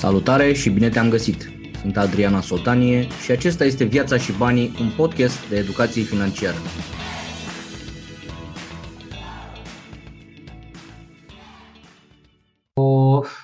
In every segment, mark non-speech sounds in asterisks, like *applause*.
Salutare și bine te-am găsit! Sunt Adriana Soltanie și acesta este Viața și Banii, un podcast de educație financiară.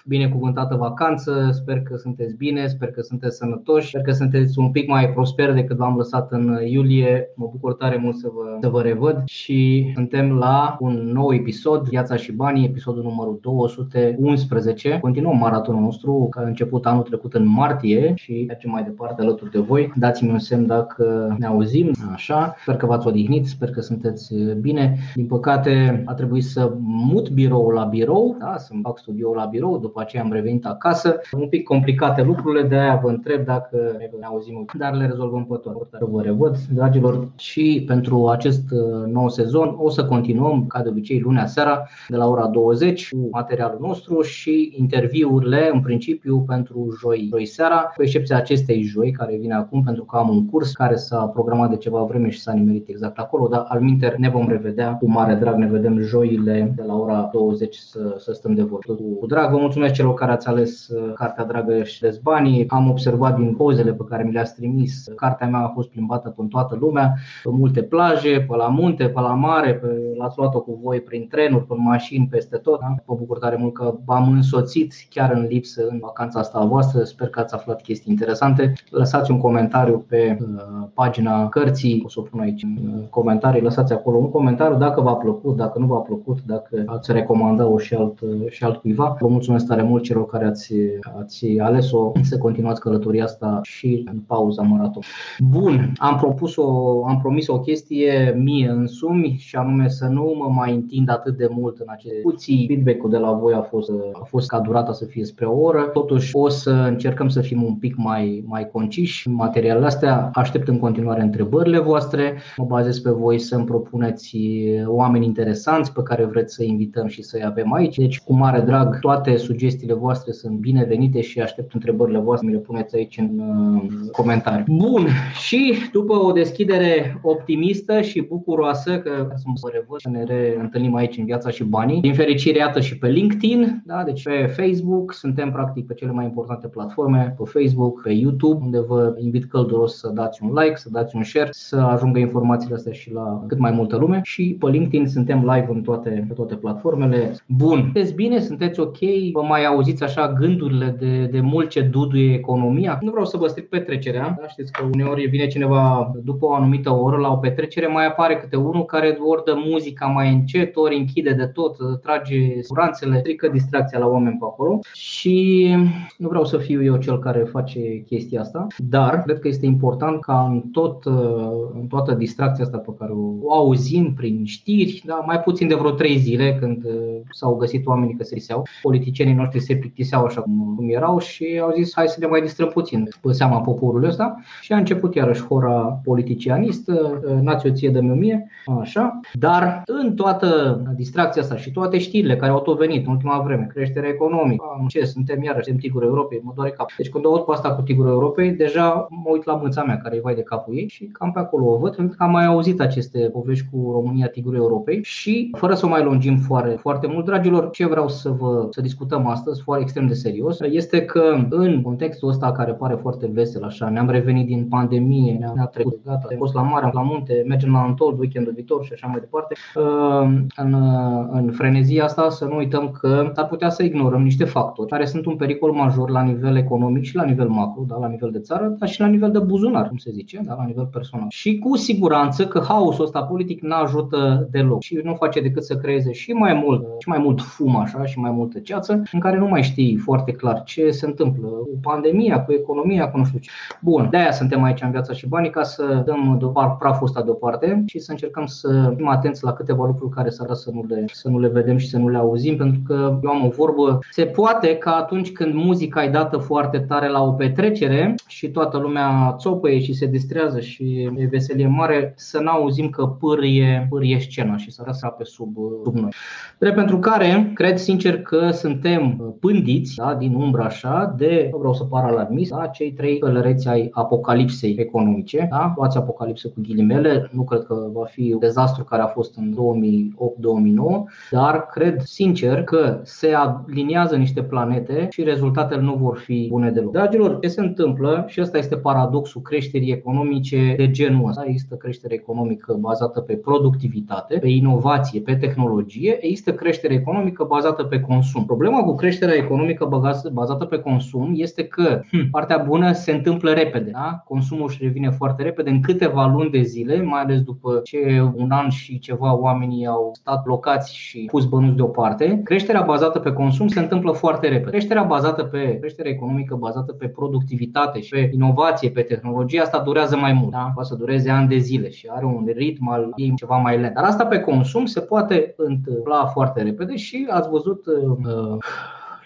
Binecuvântată vacanță, sper că sunteți bine, sper că sunteți sănătoși, sper că sunteți un pic mai prosper decât v-am lăsat în iulie. Mă bucur tare mult să vă, să vă revăd și suntem la un nou episod, Viața și Banii, episodul numărul 211. Continuăm maratonul nostru, care a început anul trecut în martie și mergem mai departe alături de voi. Dați-mi un semn dacă ne auzim, așa. Sper că v-ați odihnit, sper că sunteți bine. Din păcate a trebuit să mut biroul la birou, da, să-mi fac studioul la birou, după aceea am revenit acasă. Un pic complicate lucrurile, de aia vă întreb dacă ne auzim, dar le rezolvăm pe toate. Vă revăd, dragilor, și pentru acest uh, nou sezon o să continuăm, ca de obicei, lunea seara, de la ora 20, cu materialul nostru și interviurile, în principiu, pentru joi, joi seara, cu excepția acestei joi, care vine acum, pentru că am un curs care s-a programat de ceva vreme și s-a nimerit exact acolo, dar al minter ne vom revedea cu mare drag, ne vedem joile de la ora 20 să, să stăm de vorbă. Cu drag, vă mulțumesc celor care ați ales uh, Cartea Dragă și des banii. Am observat din pozele pe care mi le-ați trimis, cartea mea a fost plimbată pe toată lumea, pe multe plaje, pe la munte, pe la mare, pe, l-ați luat-o cu voi prin trenuri, pe mașini, peste tot. Da? Mă bucur tare mult că v-am însoțit chiar în lipsă în vacanța asta a voastră. Sper că ați aflat chestii interesante. Lăsați un comentariu pe uh, pagina cărții, o să o pun aici în uh, comentarii, lăsați acolo un comentariu dacă v-a plăcut, dacă nu v-a plăcut, dacă ați recomanda-o și, alt, și altcuiva. Vă mulțumesc tare mult celor care ați, ați ales-o să continuați călătoria asta și în pauza maraton. Bun, am propus o, am promis o chestie mie însumi și anume să nu mă mai întind atât de mult în aceste discuții. Feedback-ul de la voi a fost, a fost ca durata să fie spre o oră. Totuși o să încercăm să fim un pic mai, mai conciși în materialele astea. Aștept în continuare întrebările voastre. Mă bazez pe voi să-mi propuneți oameni interesanți pe care vreți să invităm și să-i avem aici. Deci, cu mare drag, toate sugestiile voastre sunt binevenite și aștept întrebările voastre, mi le puneți aici în uh, comentarii. Bun, și după o deschidere optimistă și bucuroasă că să mă revăd, să ne reîntâlnim aici în viața și banii. Din fericire, iată și pe LinkedIn, da? deci pe Facebook, suntem practic pe cele mai importante platforme, pe Facebook, pe YouTube, unde vă invit călduros să dați un like, să dați un share, să ajungă informațiile astea și la cât mai multă lume și pe LinkedIn suntem live în toate, pe toate platformele. Bun, sunteți bine, sunteți ok, vă mai auziți așa gândurile de, de mult ce duduie economia. Nu vreau să vă stric petrecerea, da? știți că uneori vine cineva după o anumită oră la o petrecere, mai apare câte unul care ori dă muzica mai încet, ori închide de tot, trage suranțele, strică distracția la oameni pe acolo și nu vreau să fiu eu cel care face chestia asta, dar cred că este important ca în, tot, în toată distracția asta pe care o auzim prin știri, da? mai puțin de vreo trei zile când s-au găsit oamenii că se riseau, politicienii noștri se plictiseau așa cum erau și au zis hai să ne mai distrăm puțin pe seama poporului ăsta și a început iarăși hora politicianistă, nați o ție de mie, așa. Dar în toată distracția asta și toate știrile care au tot venit în ultima vreme, creșterea economică, ce suntem iarăși, suntem tigurul Europei, mă doare cap. Deci când aud pe asta cu tigurul Europei, deja mă uit la mâța mea care e vai de capul ei și cam pe acolo o văd, pentru că am mai auzit aceste povești cu România, tigurul Europei și fără să o mai lungim foarte, foarte mult, dragilor, ce vreau să vă să discutăm astăzi, foarte extrem de serios, este că în contextul ăsta care pare foarte vesel, așa, ne-am revenit din pandemie, ne-a trecut, gata, am fost la mare, am la munte, mergem la Antol weekendul viitor și așa mai departe. În, în frenezia asta să nu uităm că ar putea să ignorăm niște factori care sunt un pericol major la nivel economic și la nivel macro, da, la nivel de țară, dar și la nivel de buzunar, cum se zice, da, la nivel personal. Și cu siguranță că haosul ăsta politic nu ajută deloc și nu face decât să creeze și mai mult, și mai mult fum așa și mai multă ceață în care nu mai știi foarte clar ce se întâmplă cu pandemia, cu economia, cu nu știu ce. Bun, de aia suntem aici în viața și banii ca să dăm doar praful ăsta deoparte și să încercăm să fim atenți la câteva lucruri care s-ar să nu, le, să nu le vedem și să nu le auzim, pentru că eu am o vorbă. Se poate că atunci când muzica e dată foarte tare la o petrecere și toată lumea țopăie și se distrează și e veselie mare, să nu auzim că pârie, pârie scena și să răsă pe sub, sub noi. Drept pentru care cred sincer că sunt suntem uh, pândiți da, din umbră așa de, nu vreau să par alarmist, da, cei trei călăreți ai apocalipsei economice. Da? Luați apocalipsă cu ghilimele, nu cred că va fi un dezastru care a fost în 2008-2009, dar cred sincer că se aliniază niște planete și rezultatele nu vor fi bune deloc. Dragilor, ce se întâmplă, și ăsta este paradoxul creșterii economice de genul ăsta, există creștere economică bazată pe productivitate, pe inovație, pe tehnologie, există creștere economică bazată pe consum. Problema cu creșterea economică bazată pe consum este că hm, partea bună se întâmplă repede. Da? Consumul își revine foarte repede în câteva luni de zile, mai ales după ce un an și ceva oamenii au stat blocați și pus bănuți deoparte. Creșterea bazată pe consum se întâmplă foarte repede. Creșterea bazată pe creșterea economică bazată pe productivitate și pe inovație, pe tehnologie, asta durează mai mult. Da? Poate să dureze ani de zile și are un ritm al ei ceva mai lent. Dar asta pe consum se poate întâmpla foarte repede și ați văzut uh,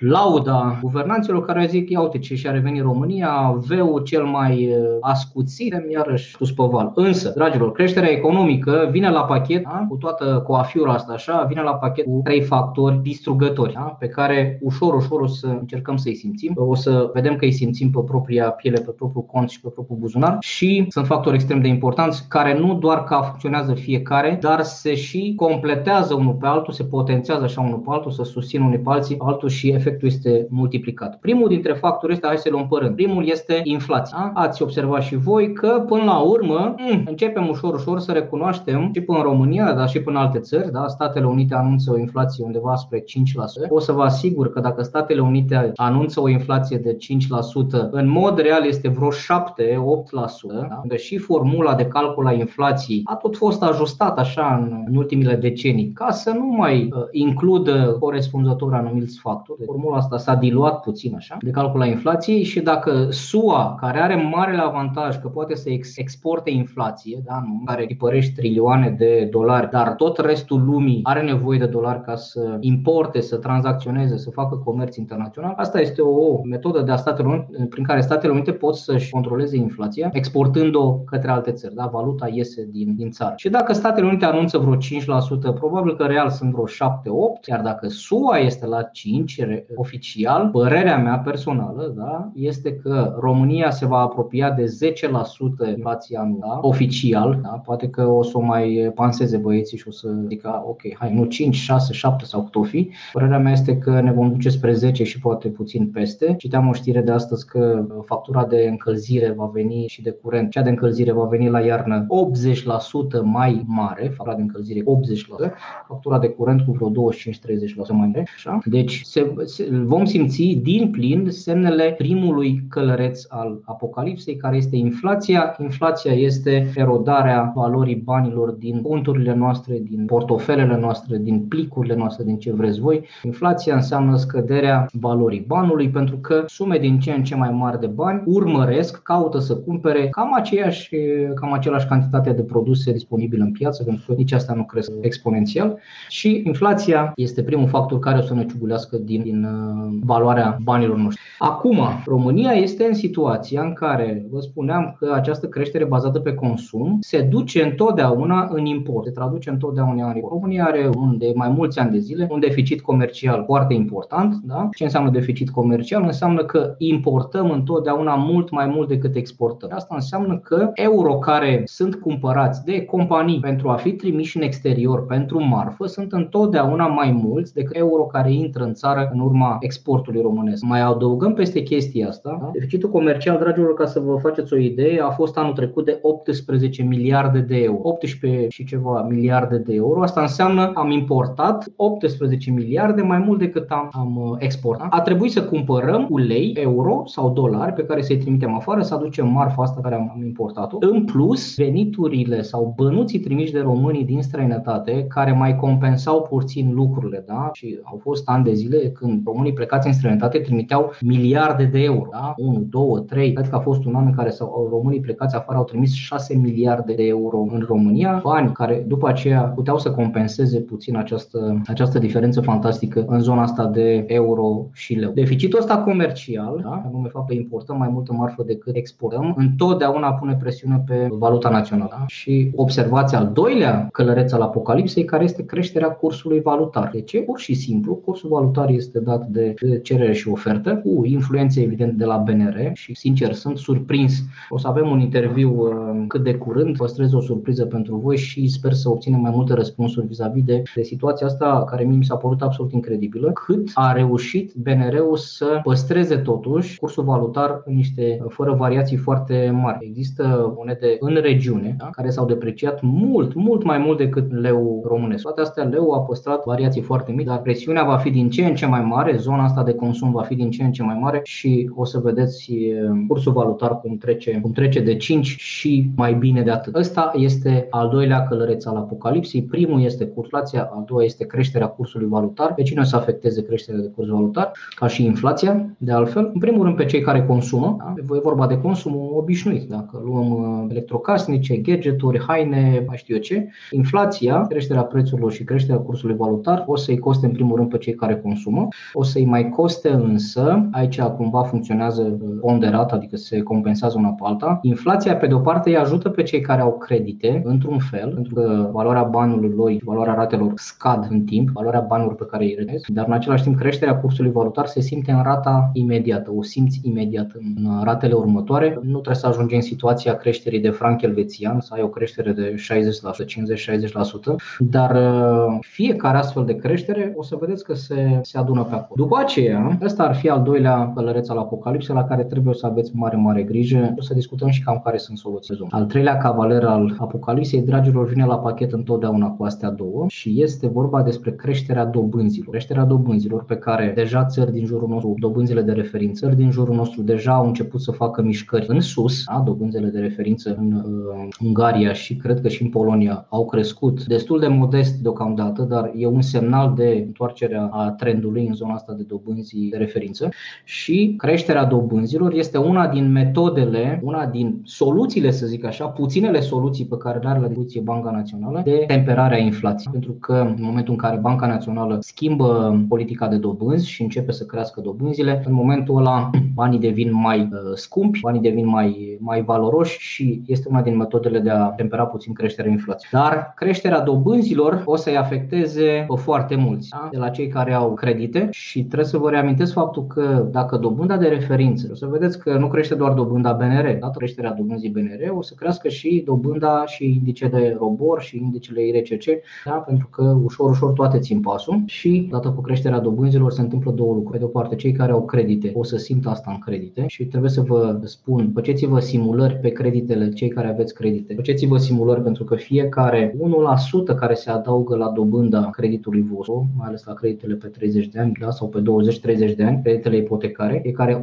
lauda guvernanților care zic, ia uite ce și-a revenit România, veu cel mai uh, ascuțit, iarăși pus pe val. Însă, dragilor, creșterea economică vine la pachet, da? cu toată coafiura asta așa, vine la pachet cu trei factori distrugători, da? pe care ușor, ușor o să încercăm să-i simțim. O să vedem că îi simțim pe propria piele, pe propriul cont și pe propriul buzunar și sunt factori extrem de importanți care nu doar că funcționează fiecare, dar se și completează unul pe altul, se potențează așa unul pe altul, să susțin unii pe alții, altul și efect efectul este multiplicat. Primul dintre factori este, hai să luăm părând. Primul este inflația. Ați observat și voi că până la urmă mm, începem ușor, ușor să recunoaștem și până în România, dar și până în alte țări, da? Statele Unite anunță o inflație undeva spre 5%. O să vă asigur că dacă Statele Unite anunță o inflație de 5%, în mod real este vreo 7-8%, da? unde și formula de calcul a inflației a tot fost ajustat așa în, în ultimile decenii, ca să nu mai uh, includă corespunzător anumiți factori formula asta s-a diluat puțin așa, de calcul la inflației și dacă SUA, care are marele avantaj că poate să exporte inflație, da, nu, care tipărești trilioane de dolari, dar tot restul lumii are nevoie de dolari ca să importe, să tranzacționeze, să facă comerț internațional, asta este o metodă de a Statele Unite, prin care Statele Unite pot să-și controleze inflația, exportând-o către alte țări. Da? Valuta iese din, din țară. Și dacă Statele Unite anunță vreo 5%, probabil că real sunt vreo 7-8, iar dacă SUA este la 5, oficial, părerea mea personală da, este că România se va apropia de 10% inflația anuală, oficial. Da, poate că o să o mai panseze băieții și o să zică, ok, hai, nu 5, 6, 7 sau cât o fi. Părerea mea este că ne vom duce spre 10 și poate puțin peste. Citeam o știre de astăzi că factura de încălzire va veni și de curent, cea de încălzire va veni la iarnă 80% mai mare, factura de încălzire 80%, factura de curent cu vreo 25-30% mai mare. Așa? Deci se, vom simți din plin semnele primului călăreț al apocalipsei, care este inflația. Inflația este erodarea valorii banilor din conturile noastre, din portofelele noastre, din plicurile noastre, din ce vreți voi. Inflația înseamnă scăderea valorii banului pentru că sume din ce în ce mai mari de bani urmăresc, caută să cumpere cam aceeași, cam același cantitate de produse disponibile în piață, pentru că nici asta nu cresc exponențial și inflația este primul factor care o să ne ciugulească din, din Uh, valoarea banilor noștri. Acum, România este în situația în care, vă spuneam că această creștere bazată pe consum se duce întotdeauna în import, se traduce întotdeauna în import. România are un, de mai mulți ani de zile un deficit comercial foarte important. Da? Ce înseamnă deficit comercial? Înseamnă că importăm întotdeauna mult mai mult decât exportăm. Asta înseamnă că euro care sunt cumpărați de companii pentru a fi trimiși în exterior pentru marfă sunt întotdeauna mai mulți decât euro care intră în țară în urma urma exportului românesc. Mai adăugăm peste chestia asta, da? deficitul comercial, dragilor, ca să vă faceți o idee, a fost anul trecut de 18 miliarde de euro. 18 și ceva miliarde de euro. Asta înseamnă am importat 18 miliarde mai mult decât am, am uh, exportat. A trebuit să cumpărăm ulei, euro sau dolari pe care să-i trimitem afară, să aducem marfa asta care am importat-o. În plus, veniturile sau bănuții trimiși de românii din străinătate, care mai compensau puțin lucrurile, da? și au fost ani de zile când românii plecați în străinătate trimiteau miliarde de euro. Da? 1, 2, 3. Cred că a fost un an în care sau românii plecați afară au trimis 6 miliarde de euro în România, bani care după aceea puteau să compenseze puțin această, această diferență fantastică în zona asta de euro și leu. Deficitul ăsta comercial, da? anume faptul că importăm mai multă marfă decât exportăm, întotdeauna pune presiune pe valuta națională. Da? Și observați al doilea călăreț al apocalipsei, care este creșterea cursului valutar. De ce? Pur și simplu, cursul valutar este dat legat de cerere și ofertă, cu influențe evident de la BNR și sincer sunt surprins. O să avem un interviu uh, cât de curând, păstrez o surpriză pentru voi și sper să obținem mai multe răspunsuri vis-a-vis de, de situația asta care mie mi s-a părut absolut incredibilă, cât a reușit BNR-ul să păstreze totuși cursul valutar în niște fără variații foarte mari. Există monede în regiune da, care s-au depreciat mult, mult mai mult decât leu românesc. Toate astea leu a păstrat variații foarte mici, dar presiunea va fi din ce în ce mai mare, zona asta de consum va fi din ce în ce mai mare și o să vedeți cursul valutar cum trece, cum trece de 5 și mai bine de atât. Ăsta este al doilea călăreț al apocalipsei. Primul este curflația, al doua este creșterea cursului valutar. Pe cine o să afecteze creșterea de curs valutar? Ca și inflația, de altfel. În primul rând pe cei care consumă. Da? E vorba de consumul obișnuit. Dacă luăm uh, electrocasnice, gadgeturi, haine, mai știu eu ce. Inflația, creșterea prețurilor și creșterea cursului valutar o să-i coste în primul rând pe cei care consumă. O să-i mai coste însă, aici cumva funcționează uh, ponderat, adică se compensează una pe alta. Inflația pe de o parte îi ajută pe cei care au credite, într-un fel, pentru că valoarea banului lor, valoarea ratelor scad în timp, valoarea banilor pe care îi retrez, dar în același timp creșterea cursului valutar se simte în rata imediată, o simți imediat în ratele următoare. Nu trebuie să ajungi în situația creșterii de franc elvețian, să ai o creștere de 60%, 50-60%, dar uh, fiecare astfel de creștere o să vedeți că se, se adună pe acolo. După aceea, ăsta ar fi al doilea călăreț al apocalipsei la care trebuie să aveți mare, mare grijă. O să discutăm și cam care sunt soluțiile. Al treilea cavaler al apocalipsei, dragilor, vine la pachet întotdeauna cu astea două și este vorba despre creșterea dobânzilor. Creșterea dobânzilor pe care deja țări din jurul nostru, dobânzile de referință, țări din jurul nostru deja au început să facă mișcări în sus, da? dobânzile de referință în uh, Ungaria și cred că și în Polonia au crescut destul de modest deocamdată, dar e un semnal de întoarcerea a trendului în zona asta de dobânzi de referință și creșterea dobânzilor este una din metodele, una din soluțiile, să zic așa, puținele soluții pe care le are la dispoziție Banca Națională de temperare a inflației. Pentru că în momentul în care Banca Națională schimbă politica de dobânzi și începe să crească dobânzile, în momentul ăla *clears throat* banii devin mai uh, scumpi, banii devin mai, mai valoroși și este una din metodele de a tempera puțin creșterea inflației. Dar creșterea dobânzilor o să-i afecteze pe foarte mulți, da? de la cei care au credite și trebuie să vă reamintesc faptul că dacă dobânda de referință, o să vedeți că nu crește doar dobânda BNR, dată creșterea dobânzii BNR, o să crească și dobânda și indice de robor și indicele IRCC, da? pentru că ușor, ușor toate țin pasul și dată cu creșterea dobânzilor se întâmplă două lucruri. Pe de o parte, cei care au credite o să simtă asta în credite și trebuie să vă spun, faceți-vă simulări pe creditele cei care aveți credite. Faceți-vă simulări pentru că fiecare 1% care se adaugă la dobânda creditului vostru, mai ales la creditele pe 30 de ani da? sau pe 20-30 de ani, creditele ipotecare, fiecare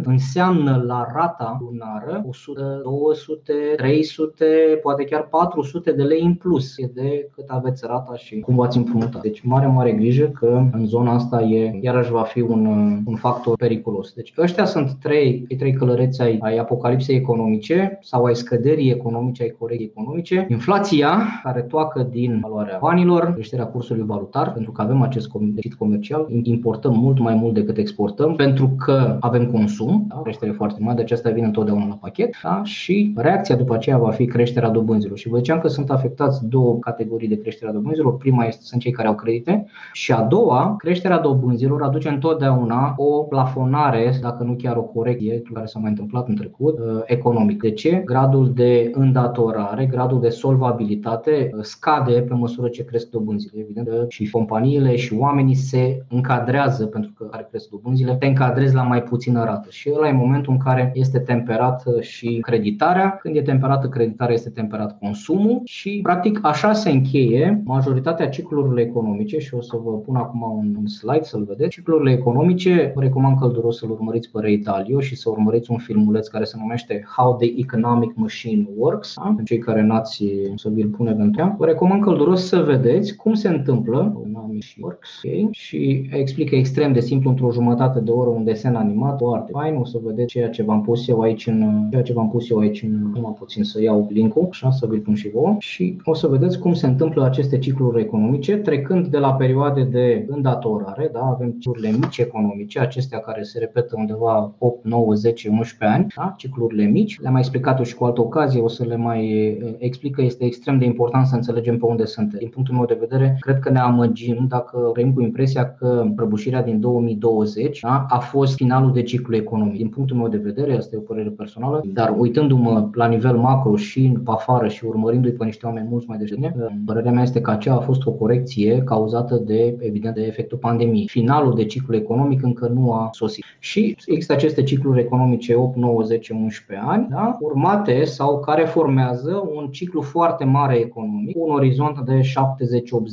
1% înseamnă la rata lunară 100, 200, 300, poate chiar 400 de lei în plus de cât aveți rata și cum v-ați împrumutat. Deci mare, mare grijă că în zona asta e, iarăși va fi un, un factor periculos. Deci ăștia sunt trei, trei călăreți ai, ai apocalipsei economice sau ai scăderii economice, ai corecții economice. Inflația, care toacă din valoarea banilor, creșterea cursului valutar, pentru că avem acest deficit comercial, importăm mult mai mult decât exportăm, pentru că avem consum, da? creștere foarte mare, de aceasta vine întotdeauna la pachet da? și reacția după aceea va fi creșterea dobânzilor. Și vă ziceam că sunt afectați două categorii de creștere a dobânzilor. Prima este sunt cei care au credite și a doua, creșterea dobânzilor aduce întotdeauna o plafonare, dacă nu chiar o corecție, care s-a mai întâmplat în trecut, uh, economic. De ce? Gradul de îndatorare, gradul de solvabilitate uh, scade pe măsură ce cresc dobânzile, evident, și companiile și oamenii se încadrează pentru că care cresc dobânzile, te încadrezi la mai puțină rată. Și ăla e momentul în care este temperat uh, și creditarea. Când e temperată creditarea, este temperat consumul și practic așa se încheie majoritatea ciclurilor economice și o să vă pun acum un slide să-l vedeți. Ciclurile economice, vă recomand călduros să-l urmăriți pe Ray Dalio și să urmăriți un filmuleț care se numește How the Economic Machine Works. Da? Cei care n-ați să vi-l pune pentru Vă recomand călduros să vedeți cum se întâmplă Economic Works okay? și explică extrem de simplu într-o jumătate de oră un desen animat foarte fain. O să vedeți ceea ce v-am pus eu aici în ceea ce v-am pus eu aici în numai puțin să iau link-ul, așa să vi-l pun și vouă și o să vedeți cum se întâmplă aceste cicluri economice, trecând de la perioade de îndatorare, da? avem ciclurile mici economice, acestea care se repetă undeva 8, 9, 10, 11 ani, da? ciclurile mici. Le-am mai explicat-o și cu altă ocazie, o să le mai explic că este extrem de important să înțelegem pe unde suntem. Din punctul meu de vedere, cred că ne amăgim dacă vrem cu impresia că că prăbușirea din 2020 da, a fost finalul de ciclu economic. Din punctul meu de vedere, asta e o părere personală, dar uitându-mă la nivel macro și în afară și urmărindu-i pe niște oameni mulți mai devreme, părerea mea este că aceea a fost o corecție cauzată de, evident, de efectul pandemiei. Finalul de ciclu economic încă nu a sosit. Și există aceste cicluri economice 8, 9, 10, 11 ani, da, urmate sau care formează un ciclu foarte mare economic, un orizont de 70-80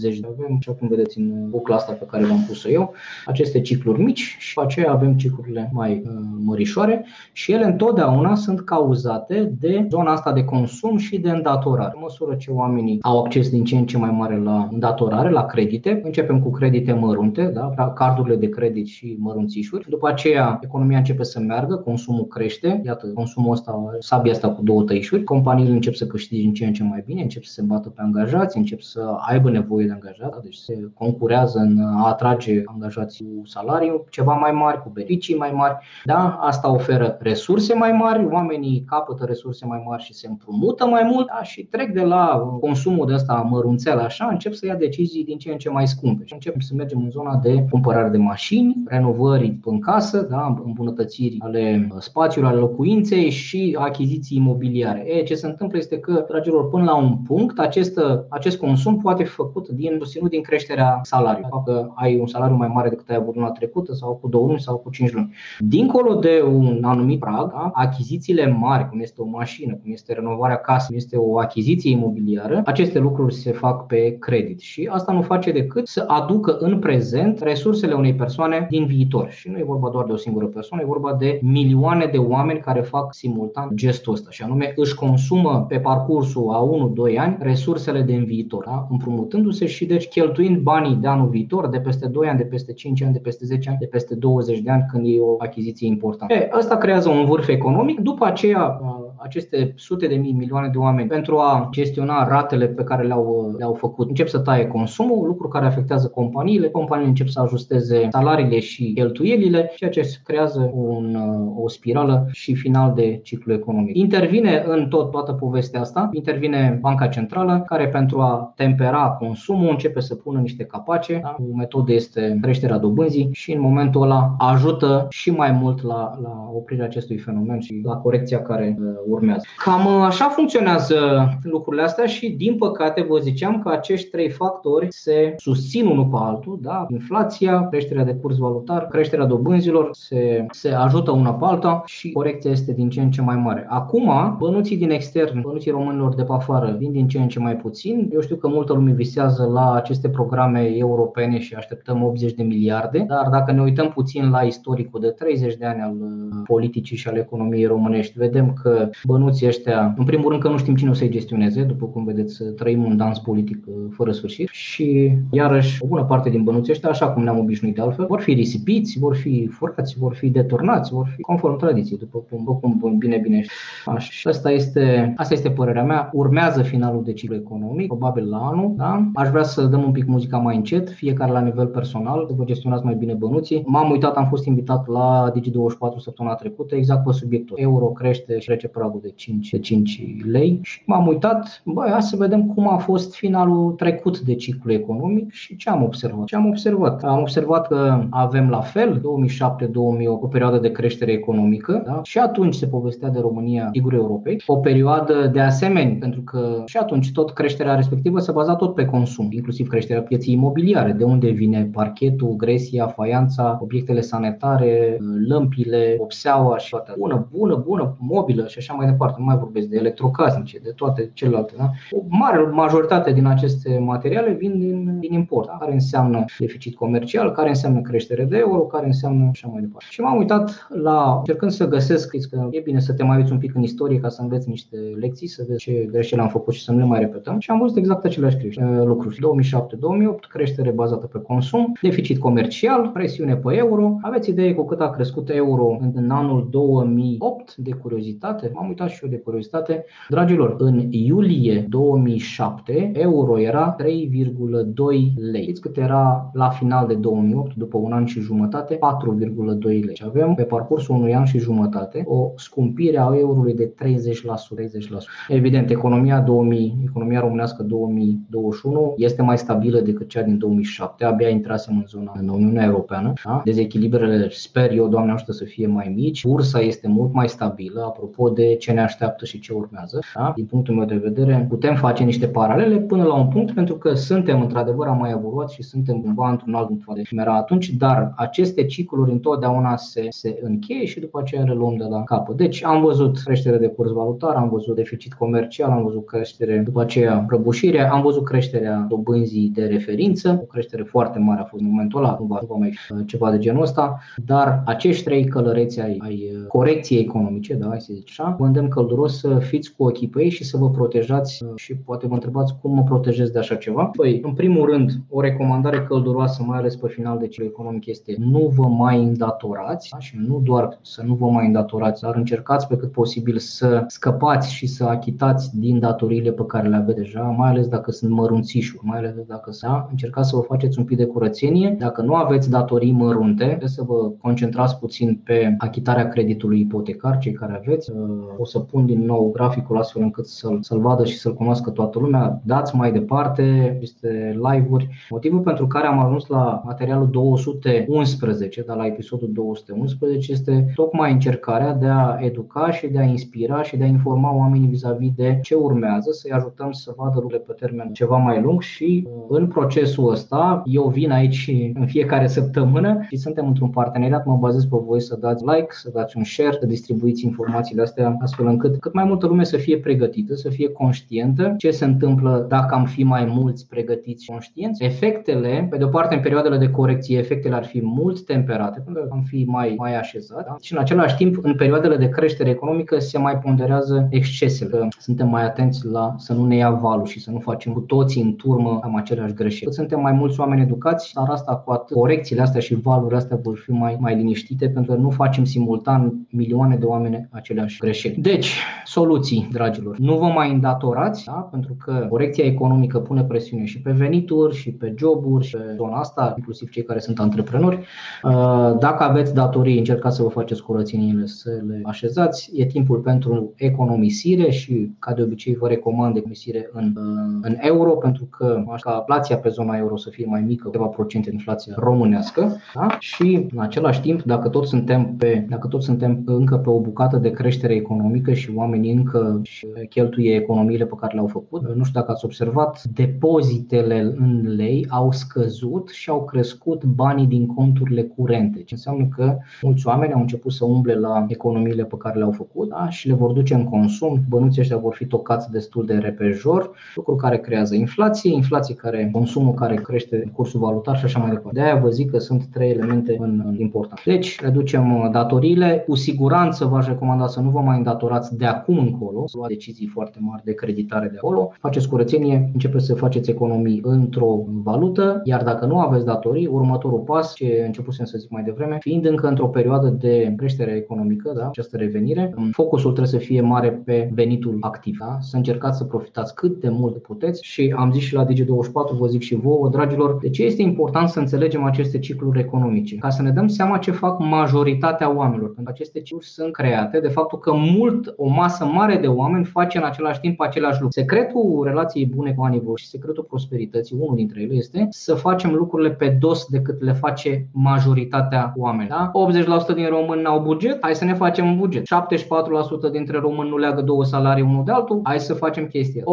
de avem, așa cum vedeți în bucla asta pe care v-am pus-o eu, aceste cicluri mici și pe aceea avem ciclurile mai uh, mărișoare și ele întotdeauna sunt cauzate de zona asta de consum și de îndatorare. În măsură ce oamenii au acces din ce în ce mai mare la îndatorare, la credite, începem cu credite mărunte, da? cardurile de credit și mărunțișuri. După aceea, economia începe să meargă, consumul crește, iată, consumul ăsta, sabia asta cu două tăișuri, companiile încep să câștige din ce în ce mai bine, încep să se bată pe angajați, încep să aibă nevoie de angajați, da? deci se concurează în a atrage angajații cu salariu ceva mai mari, cu beneficii mai mari. Da? Asta oferă resurse mai mari, oamenii capătă resurse mai mari și se împrumută mai mult da? și trec de la consumul de ăsta mărunțel așa, încep să ia decizii din ce în ce mai scumpe și începem să mergem în zona de cumpărare de mașini, renovări în casă, da? îmbunătățiri ale spațiului, ale locuinței și achiziții imobiliare. E, ce se întâmplă este că, dragilor, până la un punct, acest, acest consum poate fi făcut din susținut din creșterea salariului. Dacă ai un salariu mai mare decât ai avut luna trecută sau cu două luni sau cu cinci luni. Dincolo de un anumit prag, da? achizițiile mari, cum este o mașină, cum este renovarea casei, cum este o achiziție imobiliară, aceste lucruri se fac pe credit și asta nu face decât să aducă în prezent resursele unei persoane din viitor. Și nu e vorba doar de o singură persoană, e vorba de milioane de oameni care fac simultan gestul ăsta și anume își consumă pe parcursul a 1-2 ani resursele din viitor, da? împrumutându-se și deci cheltuind banii de anul viitor, de peste 2 ani, de peste 5 ani, de peste 10 ani, de peste 20 de ani când e o achiziție importantă. E, asta creează un vârf economic, după aceea aceste sute de mii, milioane de oameni pentru a gestiona ratele pe care le-au, le-au făcut. Încep să taie consumul, lucru care afectează companiile, companiile încep să ajusteze salariile și cheltuielile, ceea ce creează un, o spirală și final de ciclu economic. Intervine în tot toată povestea asta, intervine Banca Centrală, care pentru a tempera consumul începe să pună niște capace. Da? O metodă este creșterea dobânzii și în momentul ăla ajută și mai mult la, la oprirea acestui fenomen și la corecția care urmează. Cam uh, așa funcționează lucrurile astea și din păcate vă ziceam că acești trei factori se susțin unul pe altul, da? inflația, creșterea de curs valutar, creșterea dobânzilor se, se ajută una pe alta și corecția este din ce în ce mai mare. Acum, bănuții din extern, bănuții românilor de pe afară vin din ce în ce mai puțin. Eu știu că multă lume visează la aceste programe europene și așteptăm 80 de miliarde, dar dacă ne uităm puțin la istoricul de 30 de ani al uh, politicii și al economiei românești, vedem că bănuții ăștia, în primul rând că nu știm cine o să-i gestioneze, după cum vedeți, trăim un dans politic uh, fără sfârșit și iarăși o bună parte din bănuții ăștia, așa cum ne-am obișnuit de altfel, vor fi risipiți, vor fi furați, vor fi deturnați, vor fi conform tradiției, după cum, după cum bine bine Așa. Și asta este, asta este părerea mea. Urmează finalul de ciclu economic, probabil la anul. Da? Aș vrea să dăm un pic muzica mai încet, fiecare la nivel personal, să vă gestionați mai bine bănuții. M-am uitat, am fost invitat la Digi24 săptămâna trecută, exact pe subiectul. Euro crește și trece pragul de 5, de 5 lei și m-am uitat, băi, hai să vedem cum a fost finalul trecut de ciclu economic și ce am observat. Ce am observat? Am observat că avem la fel 2007-2008 o perioadă de creștere economică da? și atunci se povestea de România, sigur Europei, o perioadă de asemenea, pentru că și atunci tot creșterea respectivă se baza tot pe consum, inclusiv creșterea pieței imobiliare, de unde vine parchetul, gresia, faianța, obiectele sanitare, lămpile, opseaua și toate. Bună, bună, bună, mobilă și așa mai departe. Nu mai vorbesc de electrocasnice, de toate celelalte. Da? O mare majoritate din aceste materiale vin din, din import, da? care înseamnă deficit comercial, care înseamnă creștere de euro, care înseamnă așa mai departe. Și m-am uitat la, încercând să găsesc, că e bine să te mai uiți un pic în istorie ca să înveți niște lecții, să vezi ce greșeli am făcut și să nu le mai repetăm. Și am văzut exact aceleași creșteri, lucruri. 2007-2008, creștere bazată pe consum, deficit comercial, presiune pe euro. Aveți idee cu cât a crescut euro în, în anul 2008 de curiozitate? M-am uitat și eu de curiozitate. Dragilor, în iulie 2007, euro era 3,2 lei. Știți cât era la final de 2008, după un an și jumătate? 4,2 lei. Și avem pe parcursul unui an și jumătate o scumpire a eurului de 30%. 30%. Evident, economia 2000, economia românească 2021 este mai stabilă decât cea din 2007. Abia intrasem în zona în Uniunea Europeană. Da? Dezechilibrele sper eu, Doamne ajută, să fie mai mici. Bursa este mult mai stabilă, apropo de ce ne așteaptă și ce urmează. Da? Din punctul meu de vedere, putem face niște paralele până la un punct, pentru că suntem, într-adevăr, am mai evoluat și suntem cumva într-un alt punct de era atunci, dar aceste cicluri întotdeauna se, se încheie și după aceea le luăm de la capăt. Deci am văzut creștere de curs valutar, am văzut deficit comercial, am văzut creștere, după aceea prăbușire, am văzut creșterea dobânzii de referință, o creștere foarte mare a fost în momentul ăla, nu va, nu va mai fi ceva de genul ăsta, dar acești trei călăreți ai, ai corecției economice, da, hai să zic așa, vă îndemn călduros să fiți cu ochii pe ei și să vă protejați și poate vă întrebați cum mă protejez de așa ceva. Păi, în primul rând, o recomandare călduroasă, mai ales pe final de ciclu economic, este nu vă mai îndatorați da? și nu doar să nu vă mai îndatorați, dar încercați pe cât posibil să scăpați și să achitați din datoriile pe care le aveți deja, mai ales dacă sunt mărunțișuri, mai ales dacă da? încercați să vă faceți un pic de curățenie. Dacă nu aveți datorii mărunte, trebuie să vă concentrați puțin pe achitarea creditului ipotecar, cei care aveți. O să pun din nou graficul astfel încât să-l, să-l vadă și să-l cunoască toată lumea. Dați mai departe aceste live-uri. Motivul pentru care am ajuns la materialul 211, dar la episodul 211, este tocmai încercarea de a educa și de a inspira și de a informa oamenii vis-a-vis de ce urmează, să-i ajutăm să vadă lucrurile pe termen ceva mai lung și în procesul ăsta eu vin aici în fiecare săptămână și suntem într-un parteneriat, mă bazez pe voi să dați like, să dați un share, să distribuiți informațiile astea astfel încât cât mai multă lume să fie pregătită, să fie conștientă ce se întâmplă dacă am fi mai mulți pregătiți și conștienți. Efectele, pe de o parte în perioadele de corecție, efectele ar fi mult temperate, pentru că am fi mai, mai așezat da? și în același timp în perioadele de creștere economică se mai ponderează excesele. Suntem mai atenți la să nu ne ia valul și să nu facem cu toții în turmă am aceleași greșeli. Cât suntem mai mulți oameni educați, dar asta cu atât corecțiile astea și valurile astea vor fi mai, mai liniștite pentru că nu facem simultan milioane de oameni aceleași greșeli. Deci, soluții, dragilor. Nu vă mai îndatorați, da? pentru că corecția economică pune presiune și pe venituri, și pe joburi, și pe zona asta, inclusiv cei care sunt antreprenori. Uh, dacă aveți datorii, încercați să vă faceți curățeniile, să le așezați. E timpul pentru economisire și, ca de obicei, vă recomand economisire în, uh, în euro, pentru că ca inflația pe zona euro să fie mai mică, câteva procente inflația românească. Da? Și, în același timp, dacă tot suntem pe, dacă tot suntem încă pe o bucată de creștere economică și oamenii încă cheltuie economiile pe care le-au făcut, nu știu dacă ați observat, depozitele în lei au scăzut și au crescut banii din conturile curente. Ce înseamnă că mulți oameni au început să umble la economiile pe care le-au făcut da? și le vor duce în consum. Bănuții ăștia vor fi tocați destul de repejor, lucru care creează inflație, inflație care, consumul care crește cursul valutar și așa mai departe. De aia vă zic că sunt trei elemente în, în importante. Deci, reducem uh, datoriile. Cu siguranță v-aș recomanda să nu vă mai îndatorați de acum încolo, să luați decizii foarte mari de creditare de acolo. Faceți curățenie, începeți să faceți economii într-o valută, iar dacă nu aveți datorii, următorul pas, ce începusem să zic mai devreme, fiind încă într-o perioadă de creștere economică, da, această revenire, focusul trebuie să fie mare pe venitul activ. Da? Să încercați să profitați cât de mult puteți și am zis și la Digi24, vă zic și vouă, dragilor, de ce este important să înțelegem aceste cicluri economice? Ca să ne dăm seama ce fac majoritatea oamenilor. Pentru că aceste cicluri sunt create de faptul că mult, o masă mare de oameni face în același timp același lucru. Secretul relației bune cu anii și secretul prosperității, unul dintre ele este să facem lucrurile pe dos decât le face majoritatea oamenilor. Da? 80% din români au buget, hai să ne facem un buget. 74% dintre români nu leagă două salarii unul de altul, hai să facem chestia.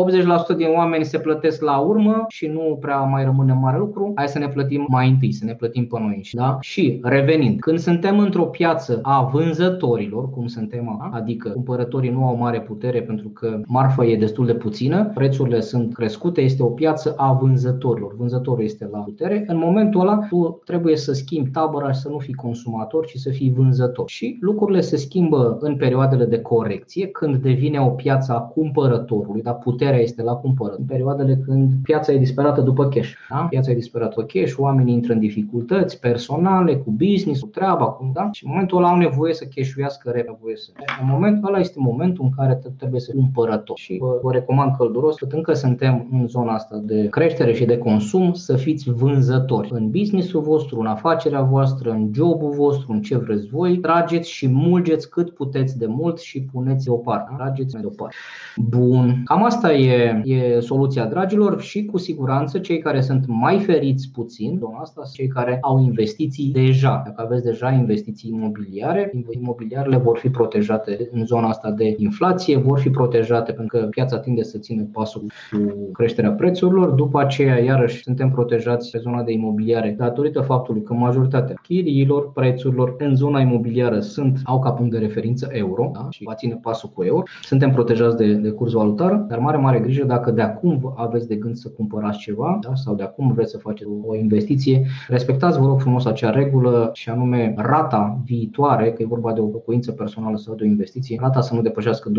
80% din oameni se plătesc la urmă și nu prea mai rămâne mare lucru, hai să ne plătim mai întâi, să ne plătim pe noi. Da? Și revenind, când suntem într-o piață a vânzătorilor, cum suntem, adică cumpărătorii nu au mare putere pentru că marfa e destul de puțină, prețurile sunt crescute, este o piață a vânzătorilor. Vânzătorul este la putere. În momentul ăla tu trebuie să schimbi tabăra și să nu fii consumator, ci să fii vânzător. Și lucrurile se schimbă în perioadele de corecție, când devine o piață a cumpărătorului, dar puterea este la cumpărător. În perioadele când piața e disperată după cash. Da? Piața e disperată după cash, oamenii intră în dificultăți personale, cu business, cu treaba, cu, da? și în momentul ăla au nevoie să cashuiască repede. Să... În momentul ăla este momentul în care trebuie să cumpărător. Și vă, vă recomand călduros că încă suntem în zona asta de creștere și de consum să fiți vânzători în businessul vostru, în afacerea voastră, în jobul vostru, în ce vreți voi. Trageți și mulgeți cât puteți de mult și puneți deoparte. Trageți deoparte. Bun. Cam asta e, e soluția, dragilor, și cu siguranță cei care sunt mai feriți puțin, zona asta, sunt cei care au investiții deja. Dacă aveți deja investiții imobiliare, imobiliarele vor fi protejate în zona asta de inflație, vor fi protejate pentru că piața tinde să țină pasul cu creșterea prețurilor. După aceea, iarăși, suntem protejați pe zona de imobiliare datorită faptului că majoritatea chiriilor, prețurilor în zona imobiliară sunt, au ca punct de referință euro da? și va ține pasul cu euro. Suntem protejați de, de curs valutar, dar mare, mare grijă dacă de acum aveți de gând să cumpărați ceva da? sau de acum vreți să faceți o investiție, respectați, vă rog frumos, acea regulă și anume rata viitoare, că e vorba de o locuință personală sau de o investiție, rata să nu depășească 20%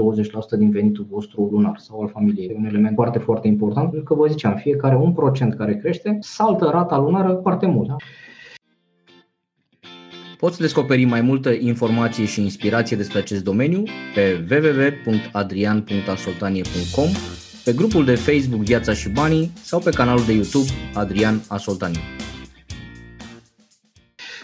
din venitul vostru lunar sau al familiei. E un element foarte, foarte important, pentru că vă ziceam, fiecare 1% care crește, saltă rata lunară foarte mult. Da? Poți descoperi mai multă informație și inspirație despre acest domeniu pe www.adrian.asoltanie.com, pe grupul de Facebook Viața și Banii sau pe canalul de YouTube Adrian Asoltanie.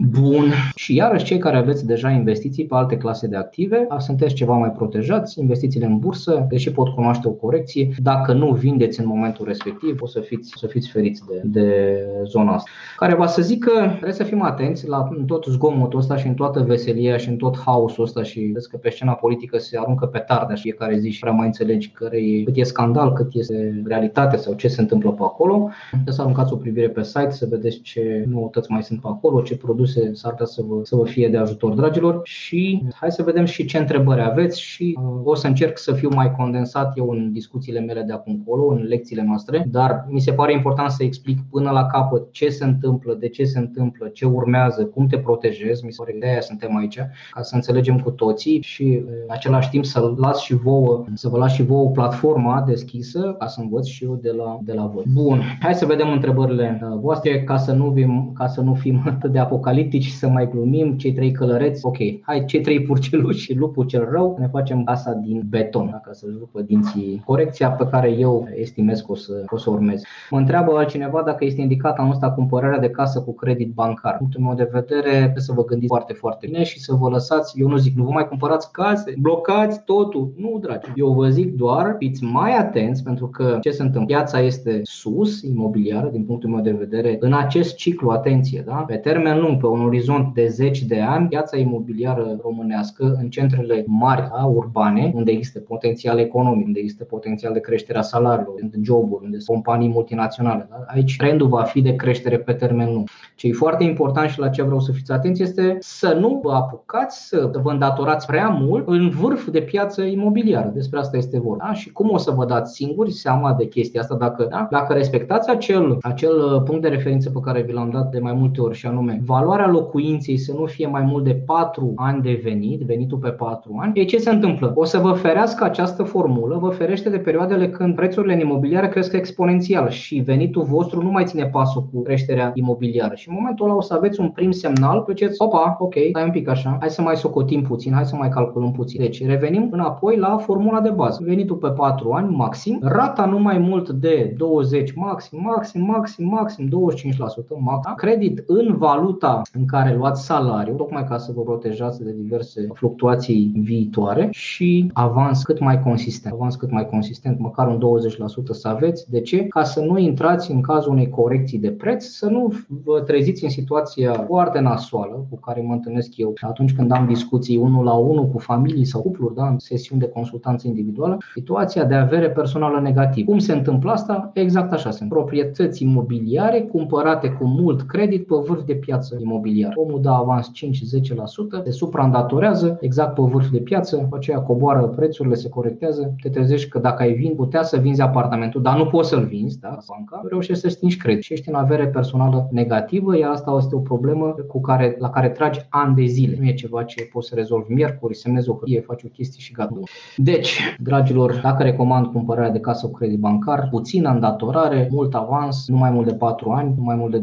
Bun. Și iarăși cei care aveți deja investiții pe alte clase de active, sunteți ceva mai protejați, investițiile în bursă, deși pot cunoaște o corecție, dacă nu vindeți în momentul respectiv, o să fiți, să fiți feriți de, de zona asta. Care va să zic că trebuie să fim atenți la tot zgomotul ăsta și în toată veselia și în tot haosul ăsta și vezi că pe scena politică se aruncă pe tardea și fiecare zi și prea mai înțelegi care e, cât e scandal, cât este realitate sau ce se întâmplă pe acolo. Trebuie să aruncați o privire pe site să vedeți ce noutăți mai sunt pe acolo, ce produse produse s-ar putea să vă, să vă fie de ajutor, dragilor. Și hai să vedem și ce întrebări aveți și uh, o să încerc să fiu mai condensat eu în discuțiile mele de acum încolo, în lecțiile noastre, dar mi se pare important să explic până la capăt ce se întâmplă, de ce se întâmplă, ce urmează, cum te protejezi. Mi se pare că de aia suntem aici, ca să înțelegem cu toții și uh, în același timp să las și vouă, să vă las și vouă platforma deschisă ca să învăț și eu de la, de la voi. Bun, hai să vedem întrebările uh, voastre ca să nu, fim, ca să nu fim *laughs* atât de apocaliptici apocaliptici să mai glumim, cei trei călăreți, ok, hai, cei trei purceluși și lupul cel rău, ne facem casa din beton, ca să-și rupă dinții. Corecția pe care eu estimez că o să, o să urmez. Mă întreabă altcineva dacă este indicat anul ăsta cumpărarea de casă cu credit bancar. În punctul meu de vedere, trebuie să vă gândiți foarte, foarte bine și să vă lăsați, eu nu zic, nu vă mai cumpărați case, blocați totul. Nu, dragi. Eu vă zic doar, fiți mai atenți pentru că ce se întâmplă? Piața este sus, imobiliară, din punctul meu de vedere, în acest ciclu, atenție, da? pe termen lung, pe un orizont de zeci de ani, piața imobiliară românească în centrele mari da, urbane, unde există potențial economic, unde există potențial de creștere a salariilor, unde joburi, unde sunt companii multinaționale. Da? Aici trendul va fi de creștere pe termen lung. Ce e foarte important și la ce vreau să fiți atenți este să nu vă apucați să vă îndatorați prea mult în vârf de piață imobiliară. Despre asta este vorba. Da? Și cum o să vă dați singuri seama de chestia asta dacă, da? dacă respectați acel, acel punct de referință pe care vi l-am dat de mai multe ori și anume valoarea valoarea locuinței să nu fie mai mult de 4 ani de venit, venitul pe 4 ani, e ce se întâmplă? O să vă ferească această formulă, vă ferește de perioadele când prețurile în imobiliare cresc exponențial și venitul vostru nu mai ține pasul cu creșterea imobiliară. Și în momentul ăla o să aveți un prim semnal, ziceți, opa, ok, stai un pic așa, hai să mai socotim puțin, hai să mai calculăm puțin. Deci revenim înapoi la formula de bază. Venitul pe 4 ani maxim, rata nu mai mult de 20 maxim, maxim, maxim, maxim 25% maxim, credit în valuta în care luați salariu, tocmai ca să vă protejați de diverse fluctuații viitoare și avans cât mai consistent. Avans cât mai consistent, măcar un 20% să aveți. De ce? Ca să nu intrați în cazul unei corecții de preț, să nu vă treziți în situația foarte nasoală cu care mă întâlnesc eu atunci când am discuții unul la unul cu familii sau cupluri, da, în sesiuni de consultanță individuală, situația de avere personală negativă. Cum se întâmplă asta? Exact așa sunt. Proprietăți imobiliare cumpărate cu mult credit pe vârf de piață imobiliară imobiliar. Omul dă avans 5-10%, se supraîndatorează exact pe vârf de piață, după aceea coboară prețurile, se corectează, te trezești că dacă ai vin, putea să vinzi apartamentul, dar nu poți să-l vinzi, da, banca, reușești să stingi credit și ești în avere personală negativă, iar asta este o problemă cu care, la care tragi ani de zile. Nu e ceva ce poți să rezolvi miercuri, semnezi o hârtie, faci o chestie și gata. Deci, dragilor, dacă recomand cumpărarea de casă cu credit bancar, puțină îndatorare, mult avans, nu mai mult de 4 ani, nu mai mult de